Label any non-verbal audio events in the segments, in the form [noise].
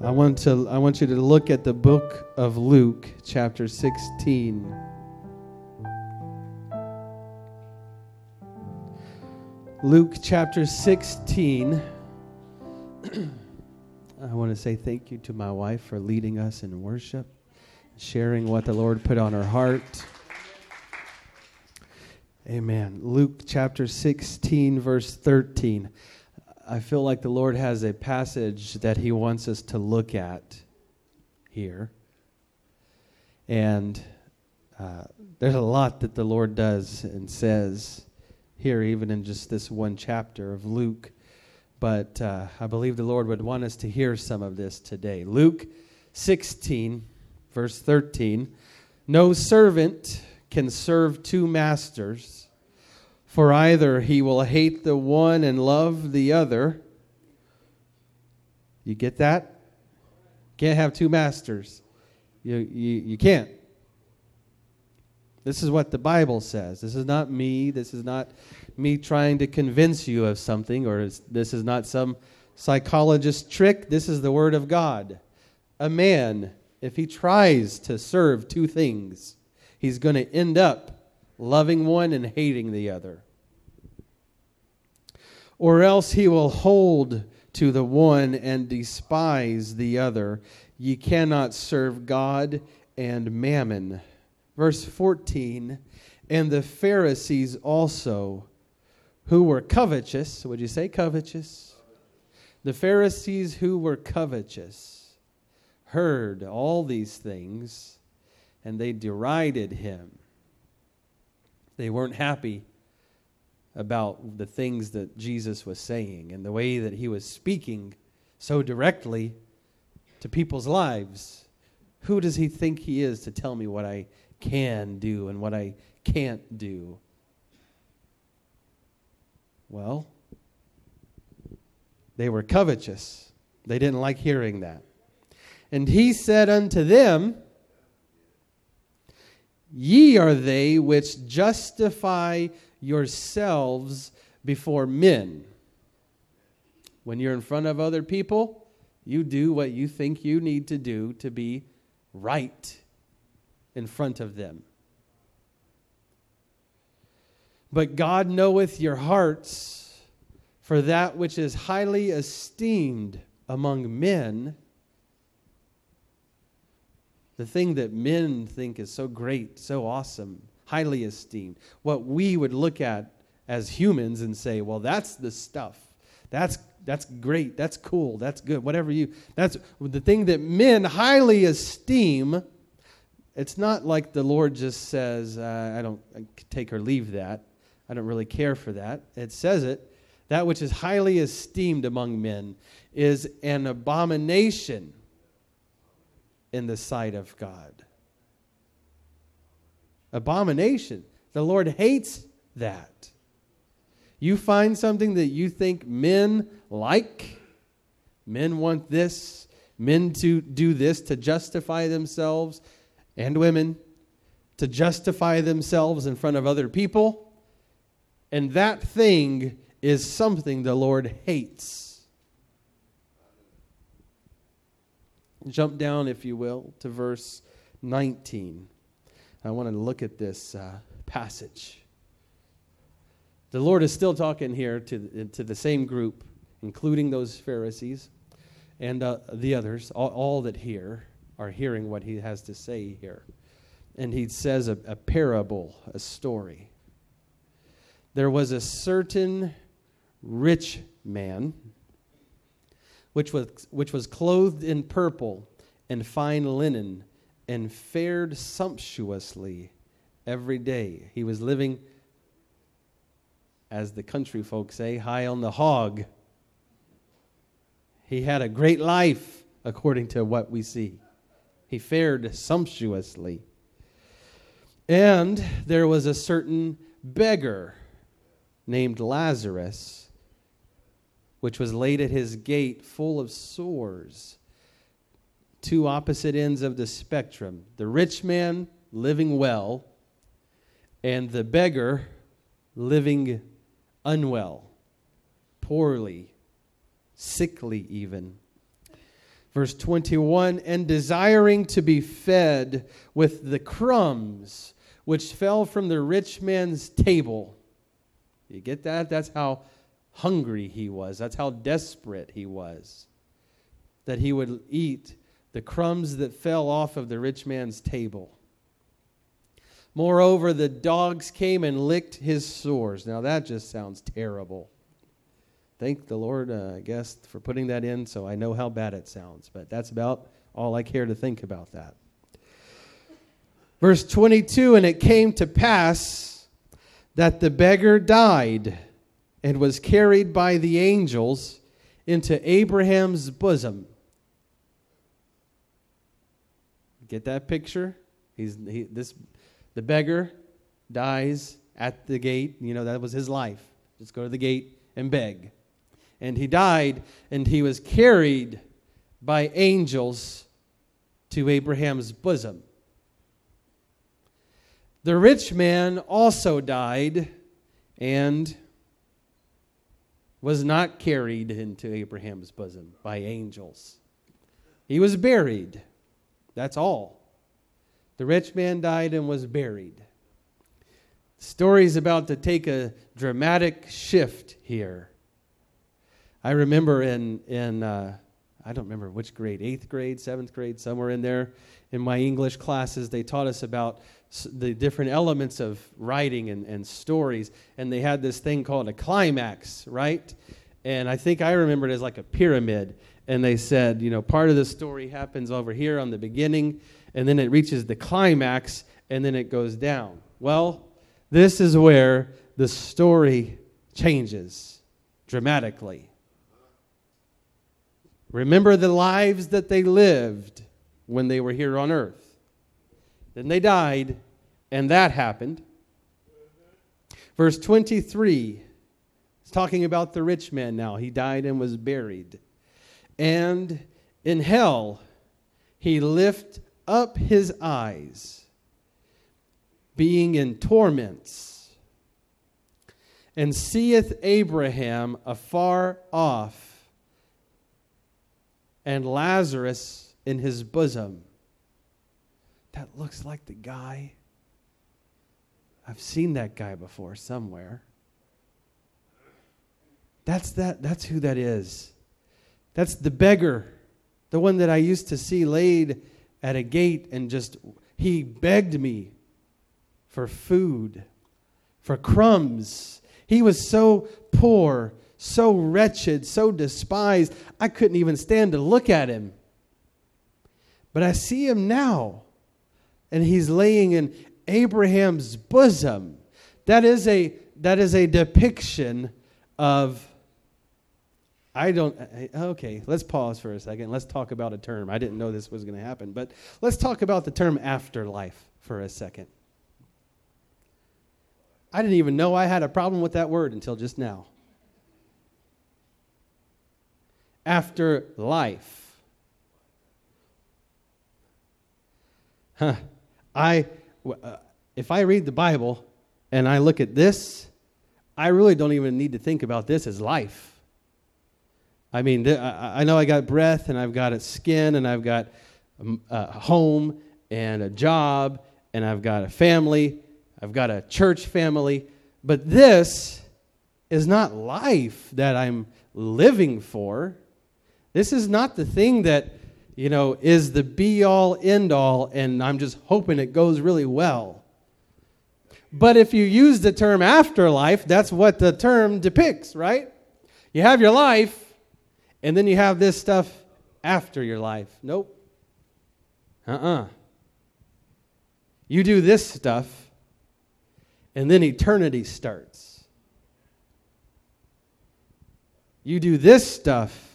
I want to I want you to look at the book of Luke chapter 16. Luke chapter 16. [clears throat] I want to say thank you to my wife for leading us in worship, sharing what the Lord put on her heart. Amen. Luke chapter 16, verse 13. I feel like the Lord has a passage that He wants us to look at here. And uh, there's a lot that the Lord does and says here, even in just this one chapter of Luke. But uh, I believe the Lord would want us to hear some of this today. Luke 16, verse 13. No servant can serve two masters. For either he will hate the one and love the other. You get that? Can't have two masters. You, you, you can't. This is what the Bible says. This is not me. This is not me trying to convince you of something, or this is not some psychologist trick. This is the Word of God. A man, if he tries to serve two things, he's going to end up loving one and hating the other. Or else he will hold to the one and despise the other. Ye cannot serve God and mammon. Verse 14 And the Pharisees also, who were covetous, would you say covetous? The Pharisees who were covetous heard all these things and they derided him they weren't happy about the things that Jesus was saying and the way that he was speaking so directly to people's lives. Who does he think he is to tell me what I can do and what I can't do? Well, they were covetous. They didn't like hearing that. And he said unto them, Ye are they which justify yourselves before men. When you're in front of other people, you do what you think you need to do to be right in front of them. But God knoweth your hearts, for that which is highly esteemed among men the thing that men think is so great, so awesome, highly esteemed, what we would look at as humans and say, well, that's the stuff. That's that's great. That's cool. That's good. Whatever you that's the thing that men highly esteem. It's not like the Lord just says, uh, I don't take or leave that. I don't really care for that. It says it. That which is highly esteemed among men is an abomination in the sight of God. Abomination. The Lord hates that. You find something that you think men like, men want this, men to do this to justify themselves, and women to justify themselves in front of other people. And that thing is something the Lord hates. Jump down, if you will, to verse 19. I want to look at this uh, passage. The Lord is still talking here to, to the same group, including those Pharisees and uh, the others. All, all, that hear are hearing what he has to say here. And he says a, a parable, a story. There was a certain rich man which was, which was clothed in purple and fine linen and fared sumptuously every day. He was living, as the country folk say, high on the hog. He had a great life, according to what we see. He fared sumptuously. And there was a certain beggar named Lazarus which was laid at his gate full of sores. Two opposite ends of the spectrum the rich man living well, and the beggar living unwell, poorly, sickly even. Verse 21 and desiring to be fed with the crumbs which fell from the rich man's table. You get that? That's how hungry he was. That's how desperate he was. That he would eat the crumbs that fell off of the rich man's table. Moreover, the dogs came and licked his sores. Now, that just sounds terrible. Thank the Lord, uh, I guess, for putting that in so I know how bad it sounds. But that's about all I care to think about that. Verse 22 And it came to pass that the beggar died and was carried by the angels into Abraham's bosom. Get that picture? He's he, this the beggar dies at the gate. You know that was his life. Just go to the gate and beg. And he died and he was carried by angels to Abraham's bosom. The rich man also died and was not carried into Abraham's bosom by angels. He was buried. That's all. The rich man died and was buried. The story's about to take a dramatic shift here. I remember in, in uh, I don't remember which grade, eighth grade, seventh grade, somewhere in there, in my English classes, they taught us about the different elements of writing and, and stories. And they had this thing called a climax, right? And I think I remember it as like a pyramid. And they said, you know, part of the story happens over here on the beginning, and then it reaches the climax, and then it goes down. Well, this is where the story changes dramatically. Remember the lives that they lived when they were here on earth. Then they died, and that happened. Verse 23 is talking about the rich man now. He died and was buried. And in hell, he lift up his eyes, being in torments, and seeth Abraham afar off, and Lazarus in his bosom that looks like the guy. I've seen that guy before somewhere. That's that that's who that is. That's the beggar. The one that I used to see laid at a gate and just he begged me for food, for crumbs. He was so poor, so wretched, so despised, I couldn't even stand to look at him. But I see him now and he's laying in Abraham's bosom. That is a that is a depiction of I don't okay, let's pause for a second. Let's talk about a term. I didn't know this was going to happen, but let's talk about the term afterlife for a second. I didn't even know I had a problem with that word until just now. Afterlife. Huh. I, uh, if I read the Bible and I look at this, I really don't even need to think about this as life. I mean, th- I know I got breath and I've got a skin and I've got a home and a job and I've got a family, I've got a church family, but this is not life that I'm living for. This is not the thing that you know, is the be all end all, and I'm just hoping it goes really well. But if you use the term afterlife, that's what the term depicts, right? You have your life, and then you have this stuff after your life. Nope. Uh uh-uh. uh You do this stuff, and then eternity starts. You do this stuff,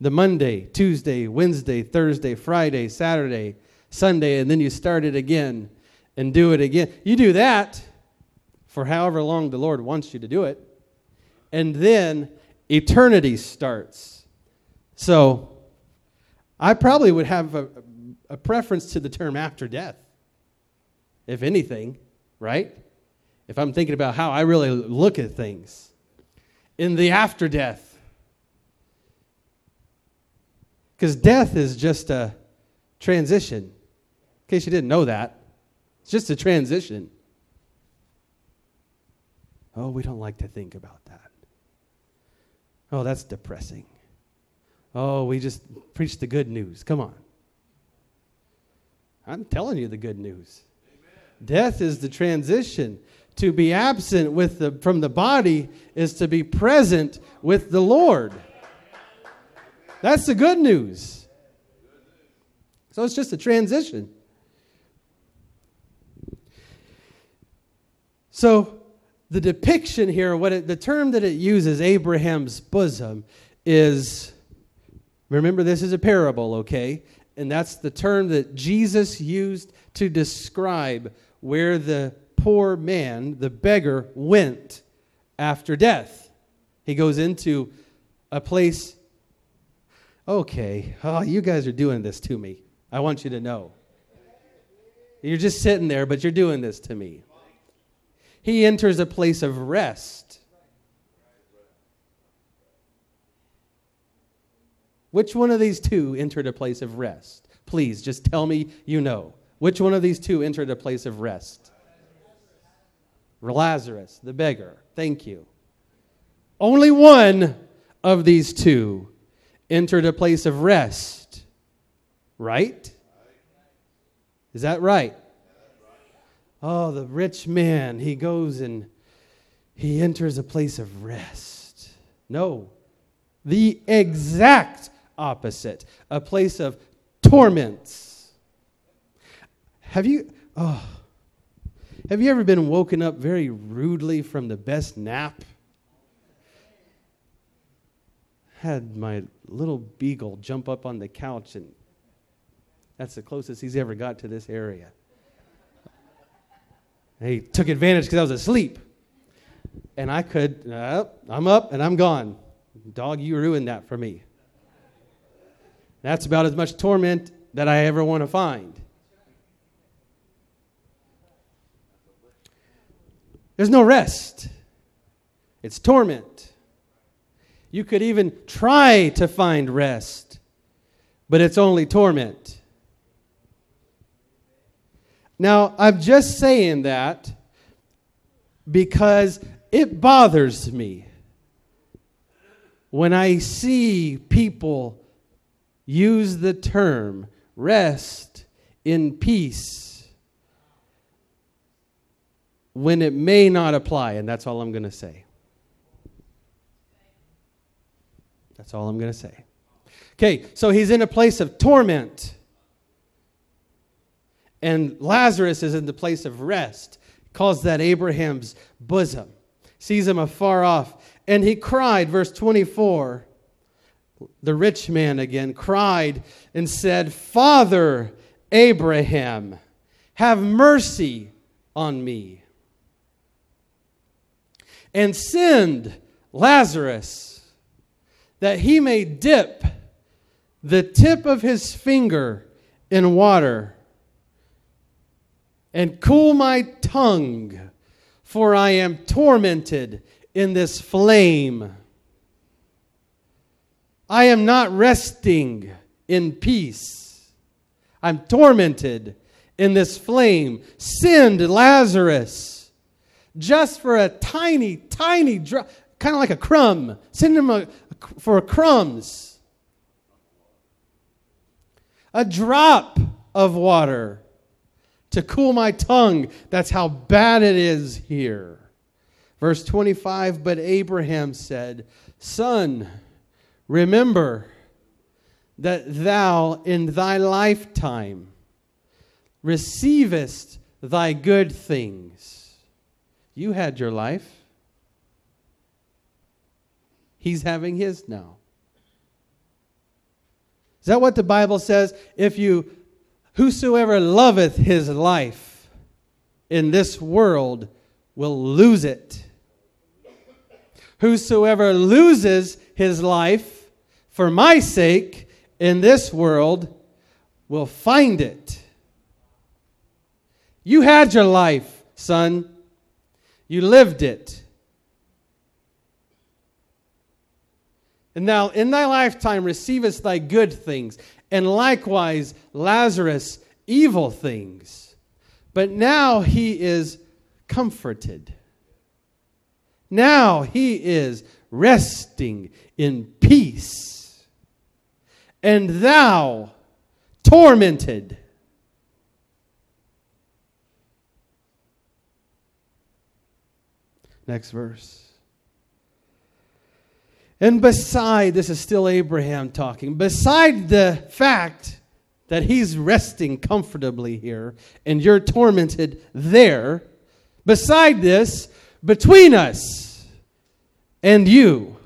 the Monday, Tuesday, Wednesday, Thursday, Friday, Saturday, Sunday, and then you start it again and do it again. You do that for however long the Lord wants you to do it. And then eternity starts. So I probably would have a, a preference to the term after death, if anything, right? If I'm thinking about how I really look at things. In the after death, Because death is just a transition. In case you didn't know that, it's just a transition. Oh, we don't like to think about that. Oh, that's depressing. Oh, we just preach the good news. Come on. I'm telling you the good news. Amen. Death is the transition. To be absent with the, from the body is to be present with the Lord. That's the good news. So it's just a transition. So the depiction here, what it, the term that it uses, Abraham's bosom, is remember this is a parable, okay? And that's the term that Jesus used to describe where the poor man, the beggar, went after death. He goes into a place. Okay, oh, you guys are doing this to me. I want you to know. You're just sitting there, but you're doing this to me. He enters a place of rest. Which one of these two entered a place of rest? Please, just tell me you know. Which one of these two entered a place of rest? Lazarus, the beggar. Thank you. Only one of these two entered a place of rest. Right? Is that right? Oh, the rich man, he goes and he enters a place of rest. No, the exact opposite, a place of torments. Have you, oh, have you ever been woken up very rudely from the best nap? Had my little beagle jump up on the couch, and that's the closest he's ever got to this area. He took advantage because I was asleep. And I could, I'm up and I'm gone. Dog, you ruined that for me. That's about as much torment that I ever want to find. There's no rest, it's torment. You could even try to find rest, but it's only torment. Now, I'm just saying that because it bothers me when I see people use the term rest in peace when it may not apply, and that's all I'm going to say. That's all I'm going to say. Okay, so he's in a place of torment. And Lazarus is in the place of rest. Calls that Abraham's bosom. Sees him afar off. And he cried, verse 24. The rich man again cried and said, Father Abraham, have mercy on me. And send Lazarus that he may dip the tip of his finger in water and cool my tongue, for I am tormented in this flame. I am not resting in peace. I'm tormented in this flame. Send Lazarus just for a tiny, tiny drop, kind of like a crumb. Send him a, for crumbs. A drop of water to cool my tongue. That's how bad it is here. Verse 25 But Abraham said, Son, remember that thou in thy lifetime receivest thy good things. You had your life. He's having his now. Is that what the Bible says? If you Whosoever loveth his life in this world will lose it. Whosoever loses his life for my sake in this world will find it. You had your life, son. You lived it. And thou in thy lifetime receivest thy good things, and likewise Lazarus evil things. But now he is comforted. Now he is resting in peace. And thou tormented. Next verse. And beside, this is still Abraham talking, beside the fact that he's resting comfortably here and you're tormented there, beside this, between us and you,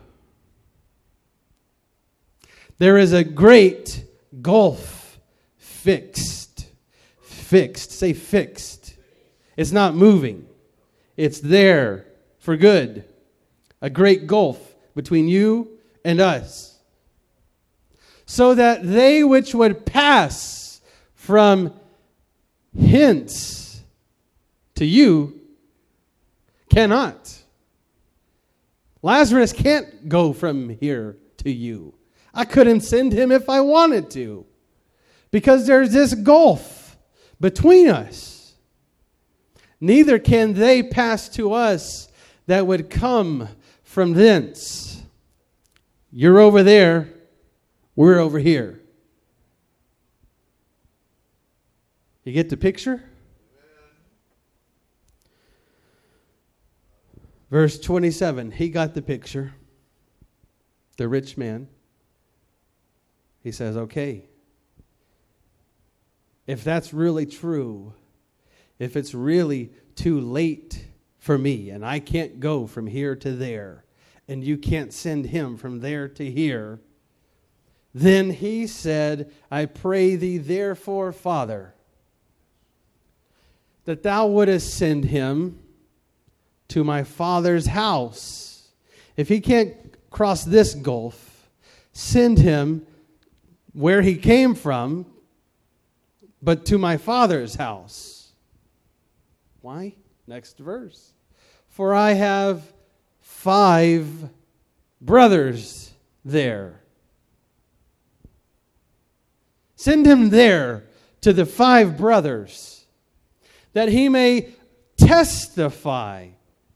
there is a great gulf fixed. Fixed. Say fixed. It's not moving, it's there for good. A great gulf between you and us, so that they which would pass from hence to you cannot. Lazarus can't go from here to you. I couldn't send him if I wanted to because there's this gulf between us. Neither can they pass to us that would come from thence. You're over there, we're over here. You get the picture? Verse 27, he got the picture. The rich man. He says, okay, if that's really true, if it's really too late for me and I can't go from here to there, and you can't send him from there to here. Then he said, I pray thee, therefore, Father, that thou wouldest send him to my father's house. If he can't cross this gulf, send him where he came from, but to my father's house. Why? Next verse. For I have five brothers there. Send him there to the five brothers that he may testify.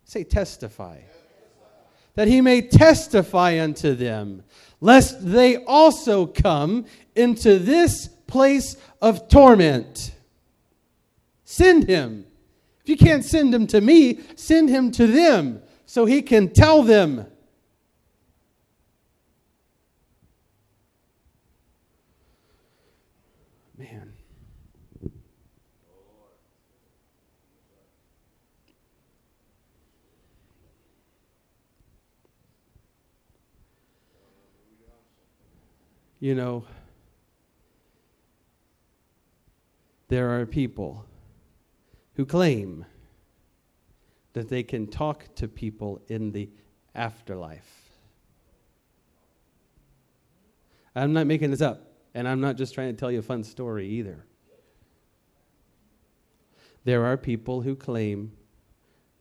Say, testify. That he may testify unto them, lest they also come into this place of torment. Send him. If you can't send him to me, send him to them so he can tell them. Man. You know, there are people who claim that they can talk to people in the afterlife. I'm not making this up, and I'm not just trying to tell you a fun story either. There are people who claim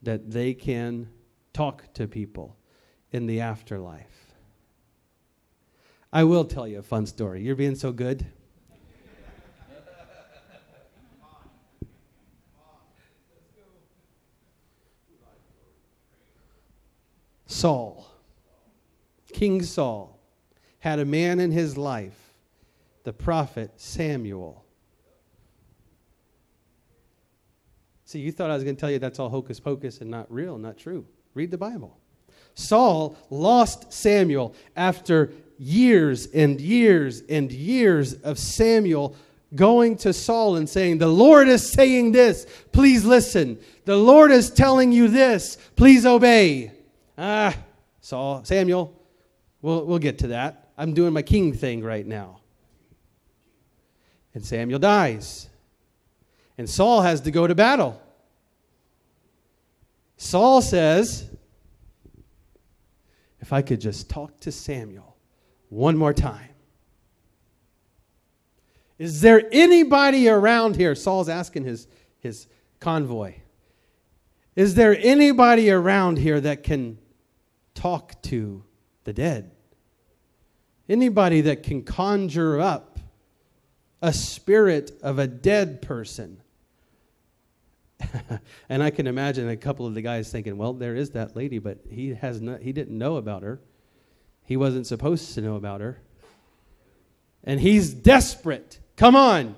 that they can talk to people in the afterlife. I will tell you a fun story. You're being so good. Saul, King Saul, had a man in his life, the prophet Samuel. See, you thought I was going to tell you that's all hocus pocus and not real, not true. Read the Bible. Saul lost Samuel after years and years and years of Samuel going to Saul and saying, The Lord is saying this, please listen. The Lord is telling you this, please obey. Ah, Saul, Samuel, we'll, we'll get to that. I'm doing my king thing right now. And Samuel dies. And Saul has to go to battle. Saul says, If I could just talk to Samuel one more time. Is there anybody around here? Saul's asking his, his convoy. Is there anybody around here that can talk to the dead? Anybody that can conjure up a spirit of a dead person. [laughs] and I can imagine a couple of the guys thinking, well, there is that lady, but he, has no, he didn't know about her. He wasn't supposed to know about her. And he's desperate. Come on.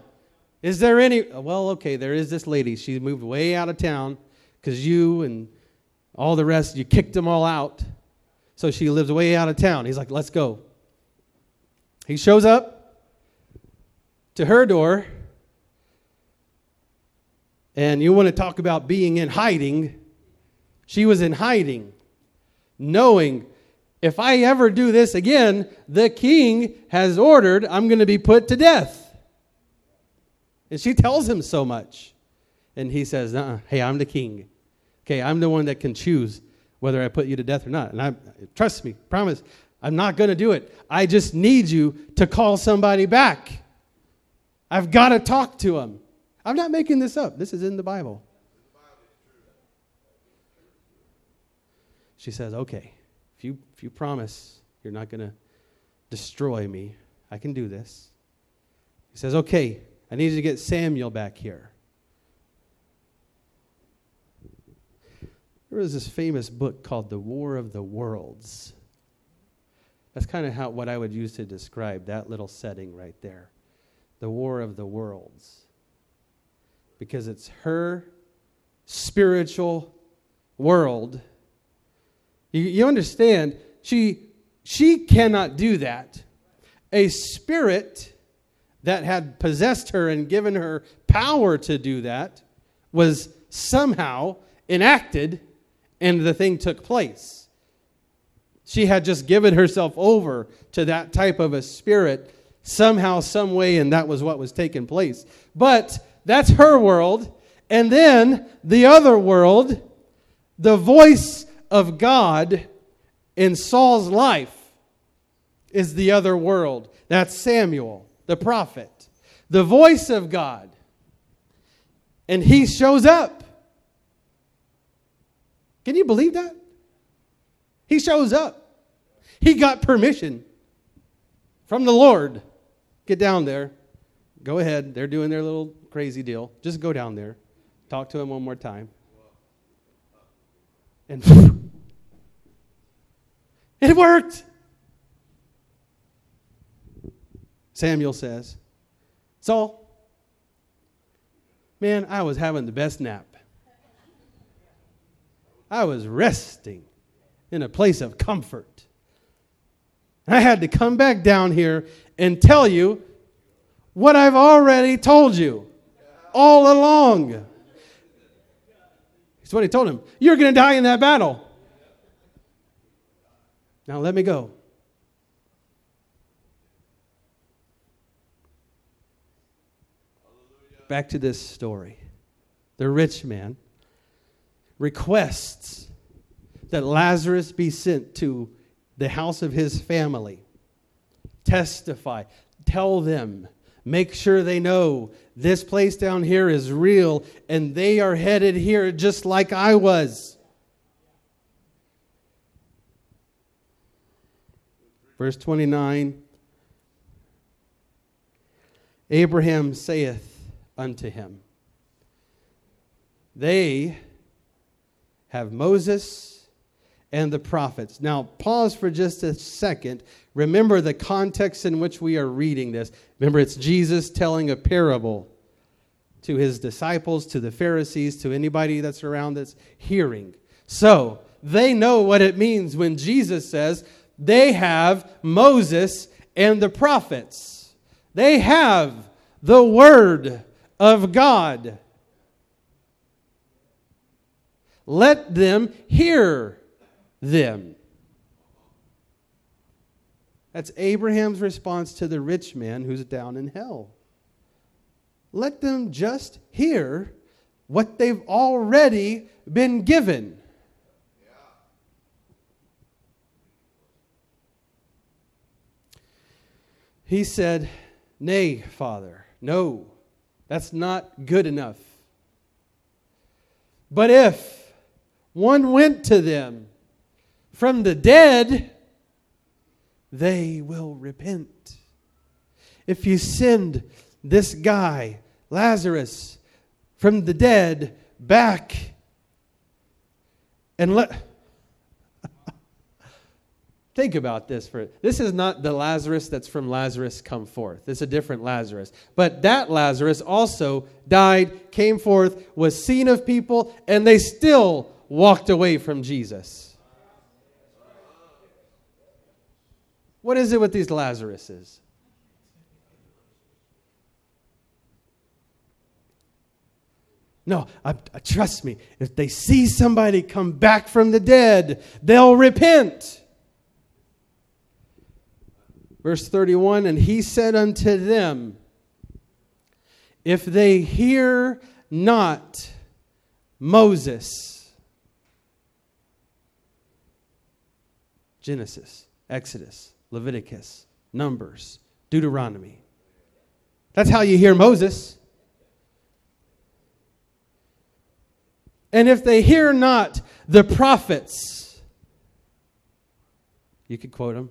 Is there any? Well, okay, there is this lady. She moved way out of town because you and all the rest, you kicked them all out. So she lives way out of town. He's like, let's go. He shows up to her door. And you want to talk about being in hiding. She was in hiding, knowing if I ever do this again, the king has ordered I'm going to be put to death. And she tells him so much. And he says, uh-uh, Hey, I'm the king. Okay, I'm the one that can choose whether I put you to death or not. And I trust me, promise, I'm not going to do it. I just need you to call somebody back. I've got to talk to him. I'm not making this up. This is in the Bible. She says, "Okay, if you if you promise you're not going to destroy me, I can do this." He says, "Okay, I need you to get Samuel back here." There was this famous book called The War of the Worlds. That's kind of how what I would use to describe that little setting right there. The War of the Worlds. Because it's her spiritual world. You, you understand, she she cannot do that. A spirit that had possessed her and given her power to do that was somehow enacted and the thing took place. She had just given herself over to that type of a spirit somehow, some way, and that was what was taking place. But that's her world. And then the other world, the voice of God in Saul's life is the other world. That's Samuel, the prophet, the voice of God. And he shows up. Can you believe that? He shows up. He got permission from the Lord. Get down there. Go ahead. They're doing their little crazy deal. Just go down there. Talk to him one more time. And [laughs] it worked. Samuel says, Saul, man, I was having the best nap. I was resting in a place of comfort. I had to come back down here and tell you what I've already told you all along. That's what he told him. You're going to die in that battle. Now let me go. Back to this story. The rich man requests that Lazarus be sent to the house of his family. Testify, tell them, make sure they know this place down here is real and they are headed here just like I was. Verse 29 Abraham saith unto him, They have Moses and the prophets. Now, pause for just a second. Remember the context in which we are reading this. Remember, it's Jesus telling a parable to his disciples, to the Pharisees, to anybody that's around that's hearing. So, they know what it means when Jesus says they have Moses and the prophets. They have the Word of God. Let them hear them. That's Abraham's response to the rich man who's down in hell. Let them just hear what they've already been given. He said, Nay, Father, no, that's not good enough. But if one went to them from the dead, they will repent. If you send this guy, Lazarus, from the dead back and let [laughs] Think about this for this is not the Lazarus that's from Lazarus come forth. It's a different Lazarus. But that Lazarus also died, came forth, was seen of people, and they still walked away from Jesus. What is it with these Lazaruses? No, I, I, trust me. If they see somebody come back from the dead, they'll repent. Verse 31 And he said unto them, If they hear not Moses, Genesis, Exodus, Leviticus, Numbers, Deuteronomy. That's how you hear Moses. And if they hear not the prophets, you could quote them.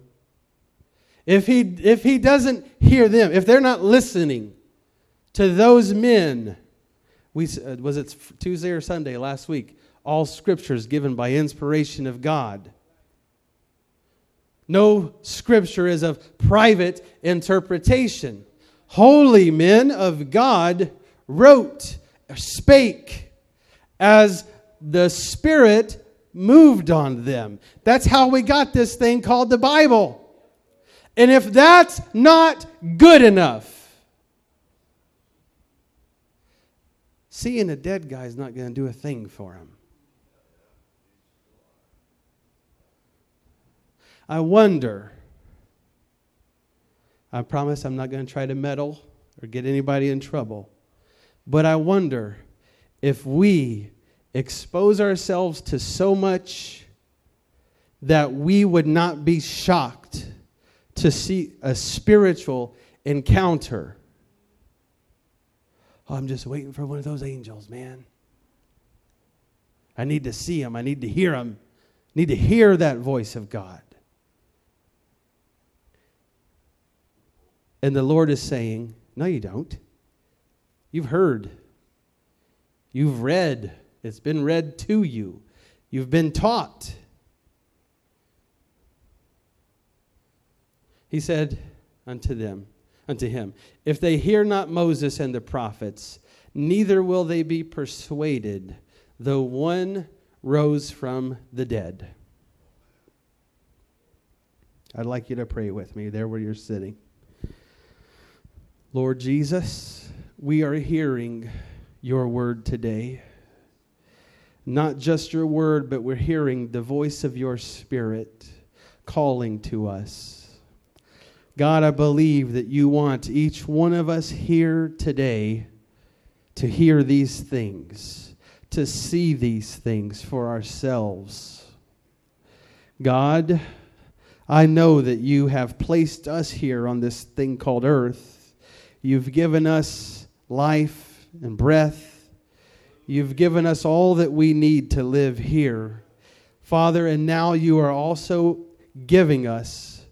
If he, if he doesn't hear them, if they're not listening to those men, we, uh, was it Tuesday or Sunday last week? All scriptures given by inspiration of God. No scripture is of private interpretation. Holy men of God wrote, spake as the Spirit moved on them. That's how we got this thing called the Bible. And if that's not good enough, seeing a dead guy is not going to do a thing for him. I wonder. I promise I'm not going to try to meddle or get anybody in trouble. But I wonder if we expose ourselves to so much that we would not be shocked to see a spiritual encounter. Oh, I'm just waiting for one of those angels, man. I need to see him. I need to hear him. I need to hear that voice of God. And the Lord is saying, No, you don't. You've heard. You've read. It's been read to you. You've been taught. He said unto them, unto him, If they hear not Moses and the prophets, neither will they be persuaded, though one rose from the dead. I'd like you to pray with me there where you're sitting. Lord Jesus, we are hearing your word today. Not just your word, but we're hearing the voice of your spirit calling to us. God, I believe that you want each one of us here today to hear these things, to see these things for ourselves. God, I know that you have placed us here on this thing called earth. You've given us life and breath. You've given us all that we need to live here. Father, and now you are also giving us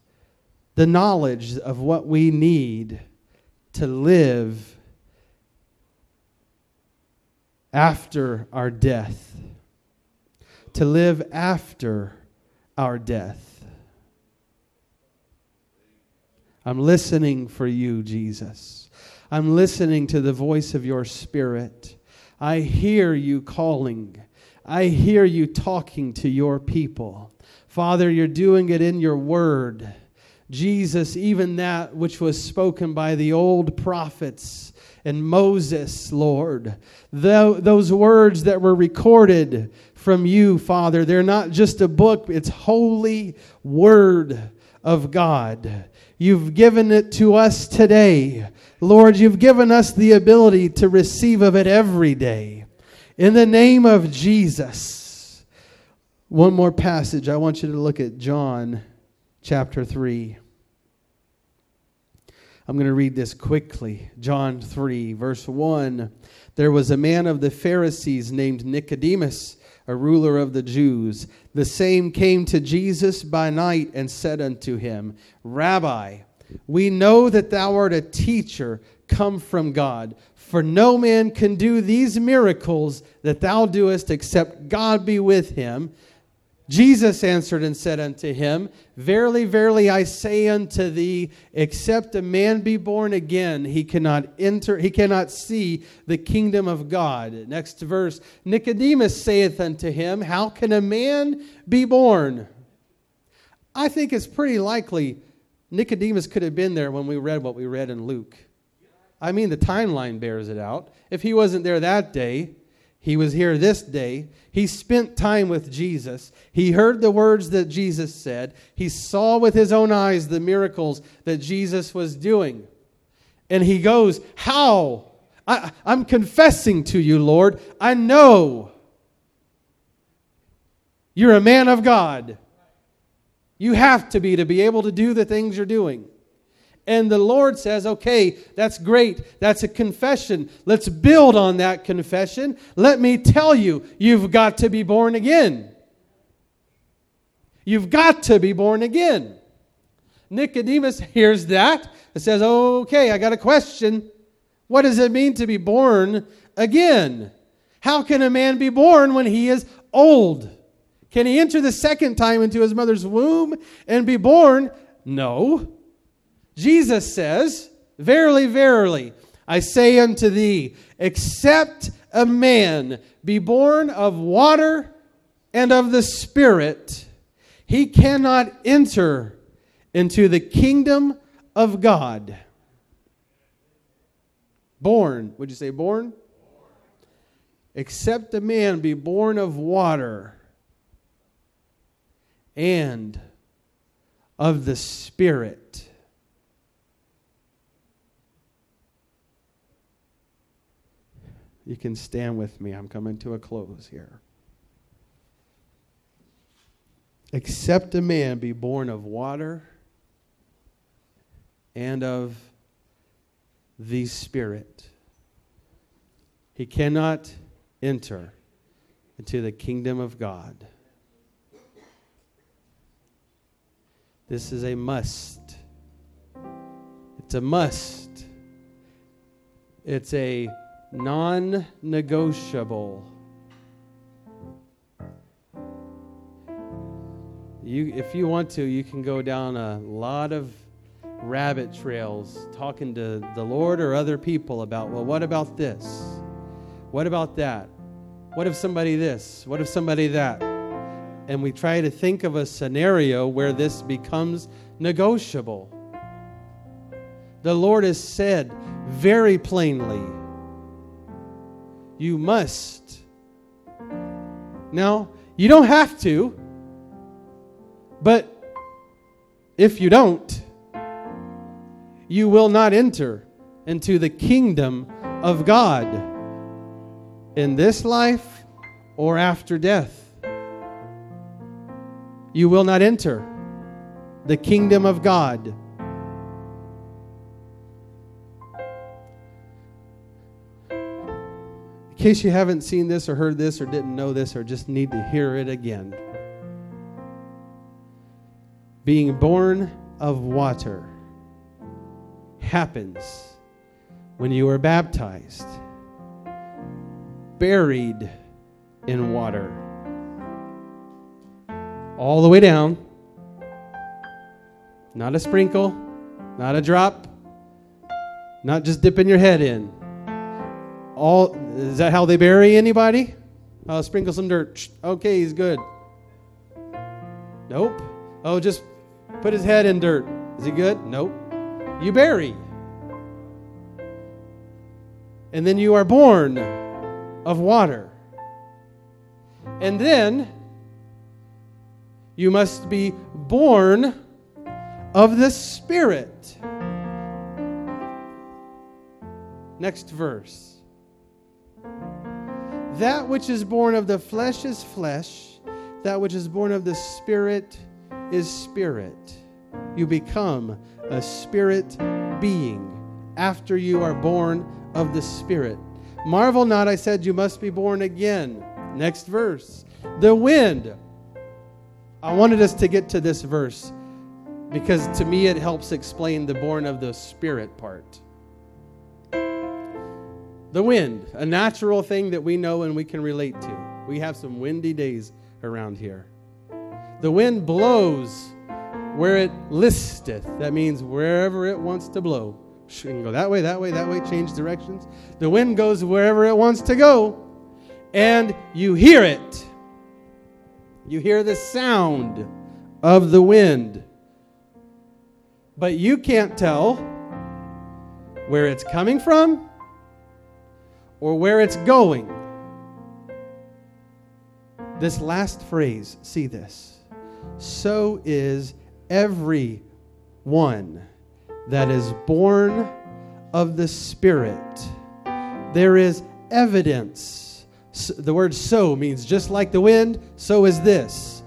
the knowledge of what we need to live after our death. To live after our death. I'm listening for you, Jesus. I'm listening to the voice of your Spirit. I hear you calling. I hear you talking to your people. Father, you're doing it in your word. Jesus, even that which was spoken by the old prophets and Moses, Lord. those words that were recorded from you, Father, they're not just a book, it's holy word of God. You've given it to us today. Lord, you've given us the ability to receive of it every day. In the name of Jesus. One more passage. I want you to look at John chapter 3. I'm going to read this quickly. John 3, verse 1. There was a man of the Pharisees named Nicodemus, a ruler of the Jews. The same came to Jesus by night and said unto him, Rabbi, we know that thou art a teacher come from God. For no man can do these miracles that thou doest except God be with him. Jesus answered and said unto him, Verily, verily, I say unto thee, except a man be born again, he cannot enter, he cannot see the kingdom of God. Next verse Nicodemus saith unto him, How can a man be born? I think it's pretty likely Nicodemus could have been there when we read what we read in Luke. I mean, the timeline bears it out. If he wasn't there that day, he was here this day. He spent time with Jesus. He heard the words that Jesus said. He saw with his own eyes the miracles that Jesus was doing. And he goes, How? I, am confessing to you, Lord. I know you're a man of God. You have to be to be able to do the things you're doing. And the Lord says, okay, that's great. That's a confession. Let's build on that confession. Let me tell you, you've got to be born again. You've got to be born again. Nicodemus hears that and says, okay, I got a question. What does it mean to be born again? How can a man be born when he is old? Can he enter the second time into his mother's womb and be born? No. Jesus says, Verily, verily, I say unto thee, except a man be born of water and of the Spirit, he cannot enter into the kingdom of God. Born, would you say born? Except a man be born of water and of the Spirit You can stand with me. I'm coming to a close here. Except a man be born of water and of the Spirit, he cannot enter into the kingdom of God. This is a must. It's a must. It's a non negotiable. You, if you want to, you can go down a lot of rabbit trails talking to the Lord or other people about, well, what about this? What about that? What if somebody this? What if somebody that? And we try to think of a scenario where this becomes negotiable. The Lord has said very plainly you must. Now, you don't have to, but if you don't, you will not enter into the kingdom of God in this life or after death. You will not enter the kingdom of God. Case you haven't seen this or heard this or didn't know this or just need to hear it again. Being born of water happens when you are baptized, buried in water, all the way down. Not a sprinkle, not a drop, not just dipping your head in all is that how they bury anybody? Uh, sprinkle some dirt. Okay, he's good. Nope. Oh, just put his head in dirt. Is he good? Nope. You bury. And then you are born of water. And then you must be born of the Spirit. Next verse. That which is born of the flesh is flesh, that which is born of the spirit is spirit. You become a spirit being after you are born of the spirit. Marvel not, I said, you must be born again. Next verse. The wind. I wanted us to get to this verse because to me it helps explain the born of the Spirit part. The wind, a natural thing that we know and we can relate to. We have some windy days around here. The wind blows where it listeth. That means wherever it wants to blow. You can go that way, that way, that way, change directions. The wind goes wherever it wants to go, and you hear it. You hear the sound of the wind. But you can't tell where it's coming from or where it's going. This last phrase, see this. So is every one that is born of the Spirit. There is evidence. The word so means just like the wind, so is this.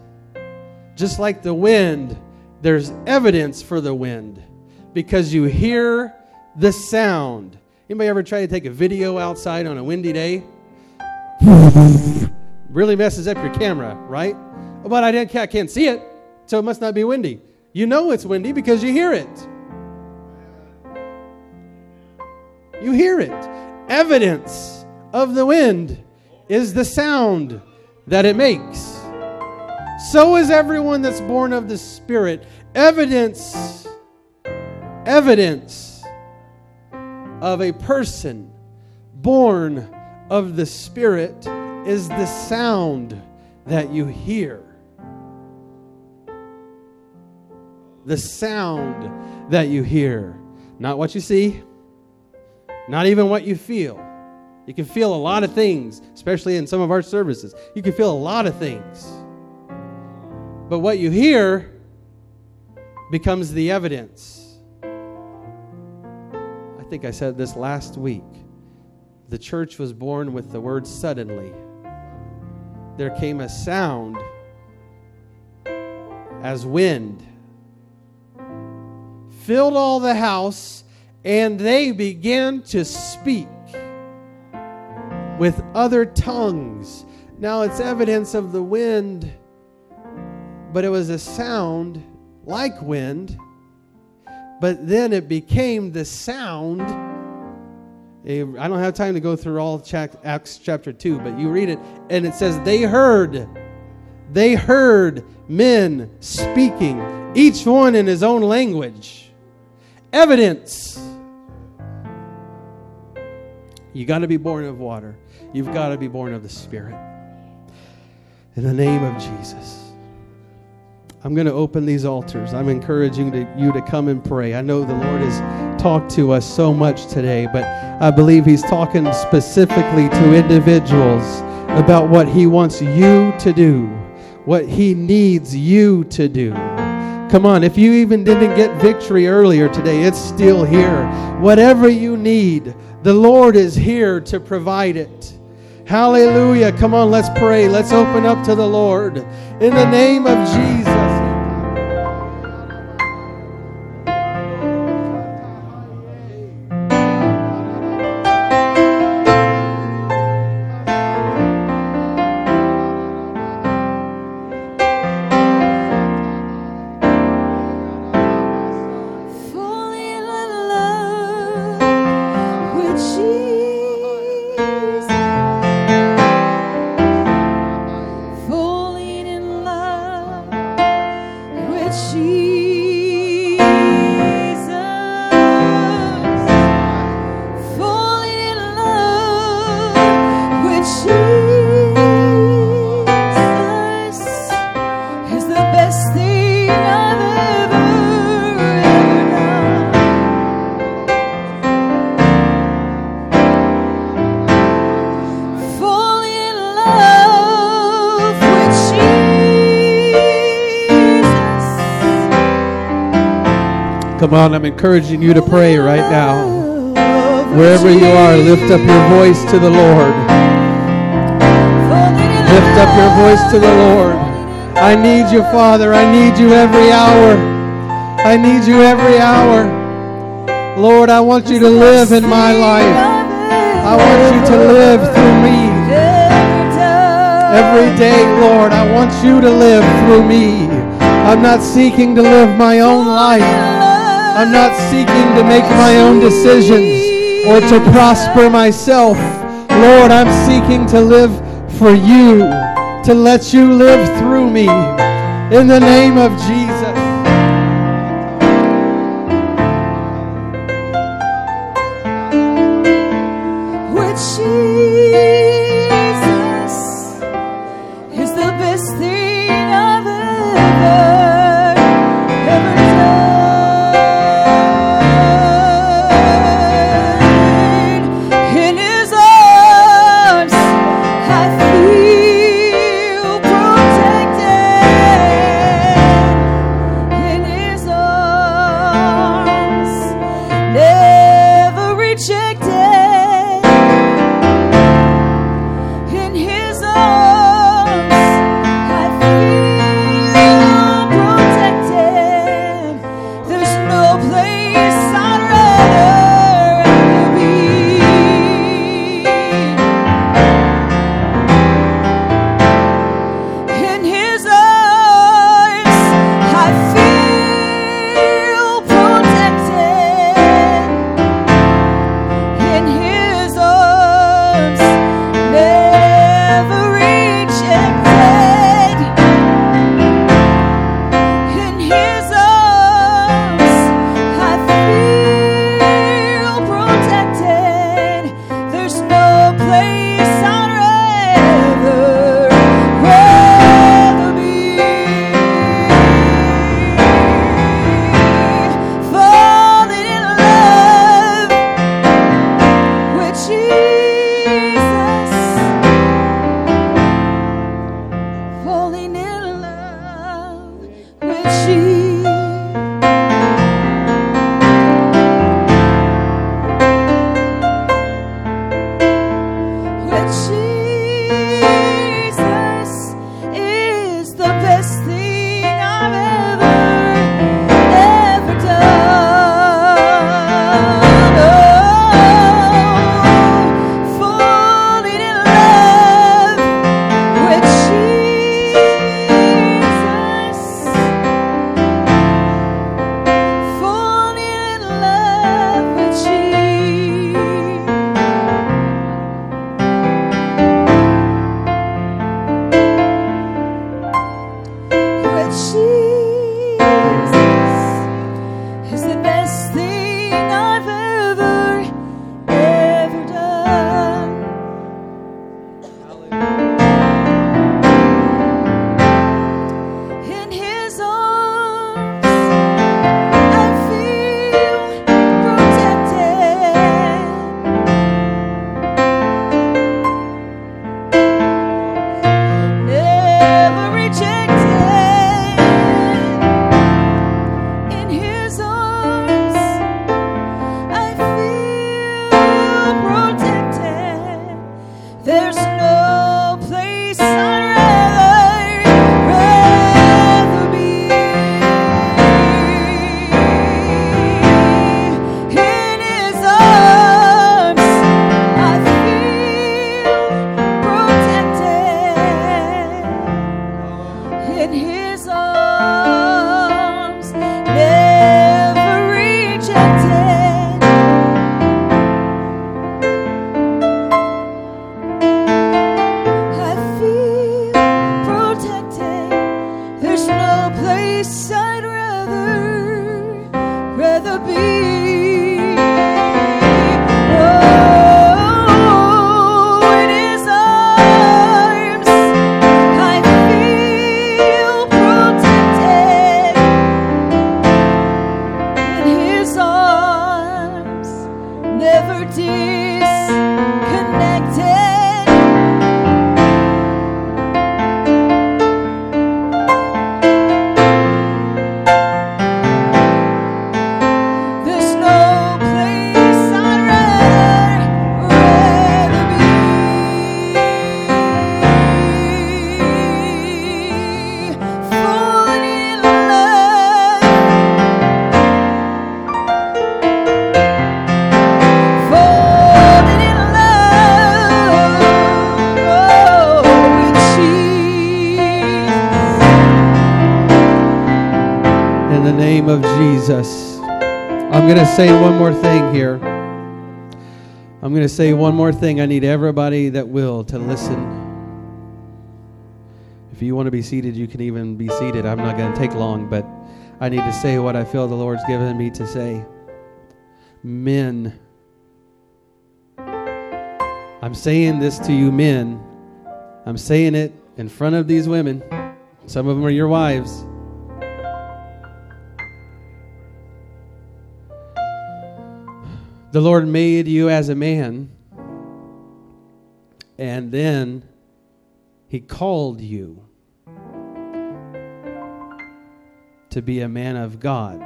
Just like the wind, there's evidence for the wind because you hear the sound. Anybody ever try to take a video outside on a windy day? really messes up your camera, right? Oh, but I can't see it, so it must not be windy. You know it's windy because you hear it. You hear it. Evidence of the wind is the sound that it makes. So is everyone that's born of the Spirit. Evidence, evidence of a person born of the Spirit is the sound that you hear. The sound that you hear. Not what you see, not even what you feel. You can feel a lot of things, especially in some of our services. You can feel a lot of things. But what you hear becomes the evidence. I think I said this last week. The church was born with the word suddenly. There came a sound as wind, filled all the house and they began to speak with other tongues. Now it's evidence of the wind, but it was a sound like wind, but then it became the sound. I don't have time to go through all Acts chapter 2, but you read it, and it says, They heard, they heard men speaking, each one in his own language. Evidence you got to be born of water. You've got to be born of the Spirit. In the name of Jesus. I'm going to open these altars. I'm encouraging to, you to come and pray. I know the Lord has talked to us so much today, but I believe He's talking specifically to individuals about what He wants you to do, what He needs you to do. Come on, if you even didn't get victory earlier today, it's still here. Whatever you need, the Lord is here to provide it. Hallelujah. Come on, let's pray. Let's open up to the Lord. In the name of Jesus. Come on, I'm encouraging you to pray right now. Wherever you are, lift up your voice to the Lord. Lift up your voice to the Lord. I need you, Father. I need you every hour. I need you every hour. Lord, I want you to live in my life. I want you to live through me Every day, Lord, I want you to live through me. I'm not seeking to live my own life. I'm not seeking to make my own decisions or to prosper myself. Lord, I'm seeking to live for you, to let you live through me. In the name of Jesus. Say one more thing here. I'm going to say one more thing. I need everybody that will to listen. If you want to be seated, you can even be seated. I'm not going to take long, but I need to say what I feel the Lord's given me to say. Men, I'm saying this to you, men. I'm saying it in front of these women. Some of them are your wives. The Lord made you as a man, and then He called you to be a man of God.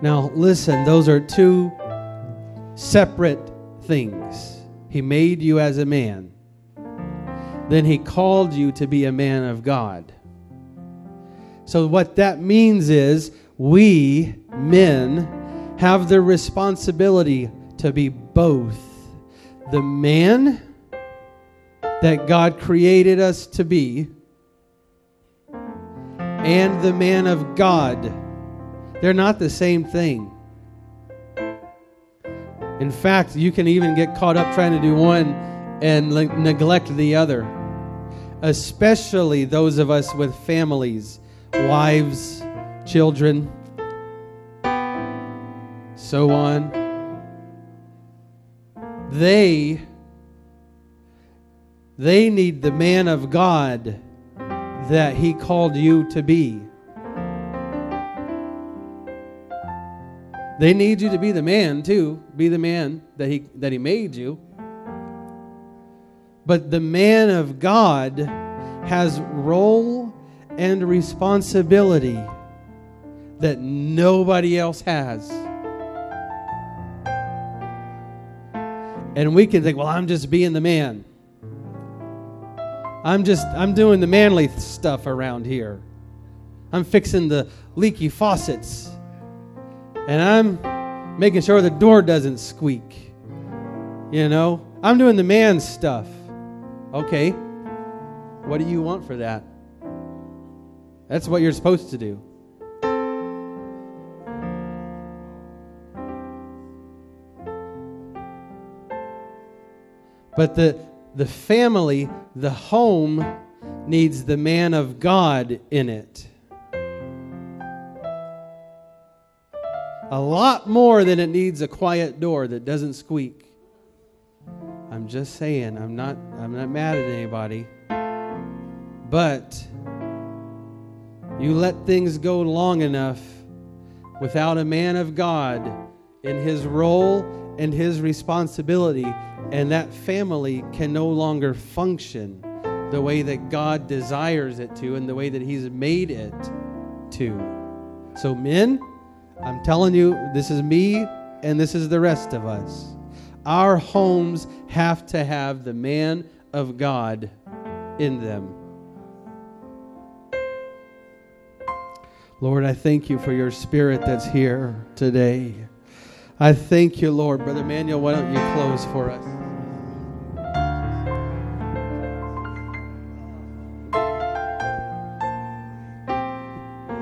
Now, listen, those are two separate things. He made you as a man, then He called you to be a man of God. So, what that means is we, men, have the responsibility to be both the man that God created us to be and the man of God. They're not the same thing. In fact, you can even get caught up trying to do one and neglect the other, especially those of us with families, wives, children, so on they they need the man of God that he called you to be. They need you to be the man too, be the man that he that he made you. But the man of God has role and responsibility that nobody else has. And we can think, well, I'm just being the man. I'm just, I'm doing the manly stuff around here. I'm fixing the leaky faucets. And I'm making sure the door doesn't squeak. You know, I'm doing the man stuff. Okay. What do you want for that? That's what you're supposed to do. But the, the family, the home, needs the man of God in it. A lot more than it needs a quiet door that doesn't squeak. I'm just saying, I'm not I'm not mad at anybody. But you let things go long enough without a man of God in his role and his responsibility, and that family can no longer function the way that God desires it to and the way that He's made it to. So, men, I'm telling you, this is me and this is the rest of us. Our homes have to have the man of God in them. Lord, I thank you for your spirit that's here today. I thank you, Lord. Brother Manuel, why don't you close for us?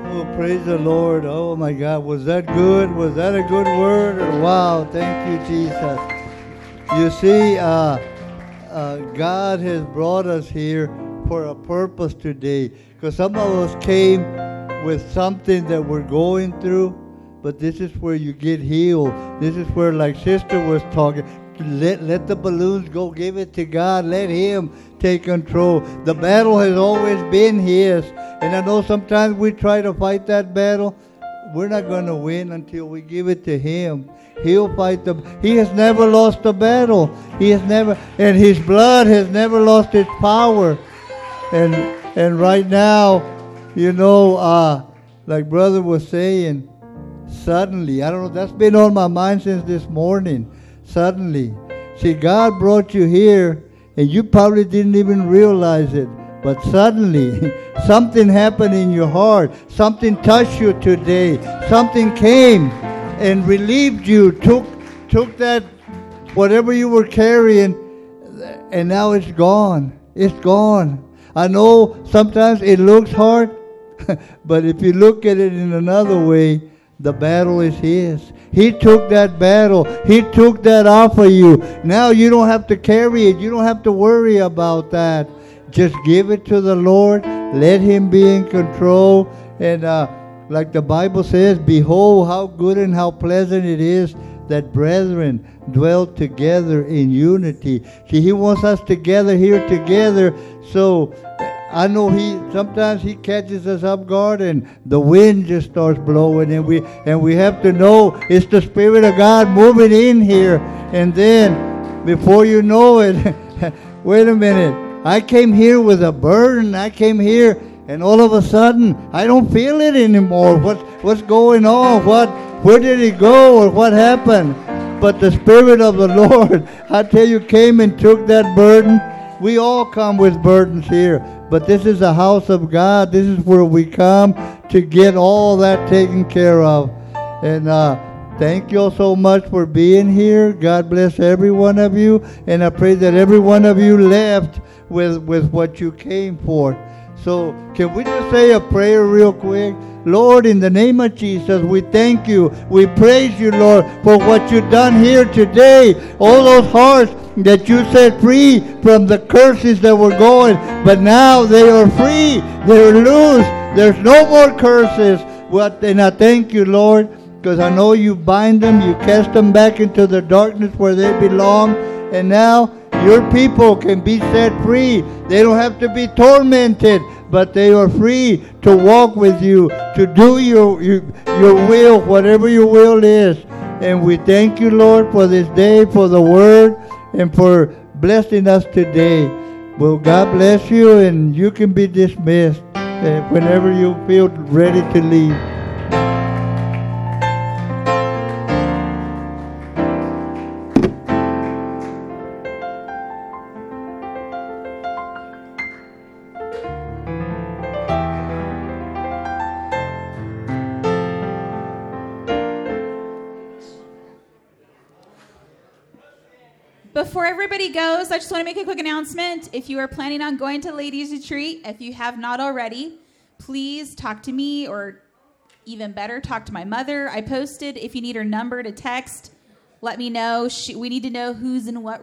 Oh, praise the Lord. Oh, my God. Was that good? Was that a good word? Wow. Thank you, Jesus. You see, uh, uh, God has brought us here for a purpose today. Because some of us came with something that we're going through but this is where you get healed. This is where, like Sister was talking, let, let the balloons go. Give it to God. Let Him take control. The battle has always been His. And I know sometimes we try to fight that battle. We're not going to win until we give it to Him. He'll fight the. He has never lost a battle. He has never, and His blood has never lost its power. And and right now, you know, uh, like Brother was saying, Suddenly, I don't know, that's been on my mind since this morning. Suddenly. See, God brought you here, and you probably didn't even realize it. But suddenly, [laughs] something happened in your heart. Something touched you today. Something came and relieved you, took, took that, whatever you were carrying, and now it's gone. It's gone. I know sometimes it looks hard, [laughs] but if you look at it in another way, The battle is His. He took that battle. He took that off of you. Now you don't have to carry it. You don't have to worry about that. Just give it to the Lord. Let Him be in control. And uh, like the Bible says, behold how good and how pleasant it is that brethren dwell together in unity. See, He wants us together here together. So I know He sometimes He catches us up guard and the wind just starts blowing and we and we have to know it's the Spirit of God moving in here. And then before you know it, [laughs] wait a minute. I came here with a burden. I came here and all of a sudden I don't feel it anymore. What's what's going on? What where did it go or what happened? But the Spirit of the [laughs] Lord, I tell you, came and took that burden. We all come with burdens here, but this is a house of God. This is where we come to get all that taken care of. And uh, thank you all so much for being here. God bless every one of you, and I pray that every one of you left with with what you came for. So, can we just say a prayer real quick? Lord, in the name of Jesus, we thank you. We praise you, Lord, for what you've done here today. All those hearts that you set free from the curses that were going, but now they are free. They're loose. There's no more curses. What? And I thank you, Lord, because I know you bind them, you cast them back into the darkness where they belong, and now your people can be set free. They don't have to be tormented, but they are free to walk with you, to do your, your, your will, whatever your will is. And we thank you, Lord, for this day, for the word, and for blessing us today. Well, God bless you, and you can be dismissed uh, whenever you feel ready to leave. Goes, I just want to make a quick announcement. If you are planning on going to Ladies Retreat, if you have not already, please talk to me or even better, talk to my mother. I posted if you need her number to text, let me know. She, we need to know who's in what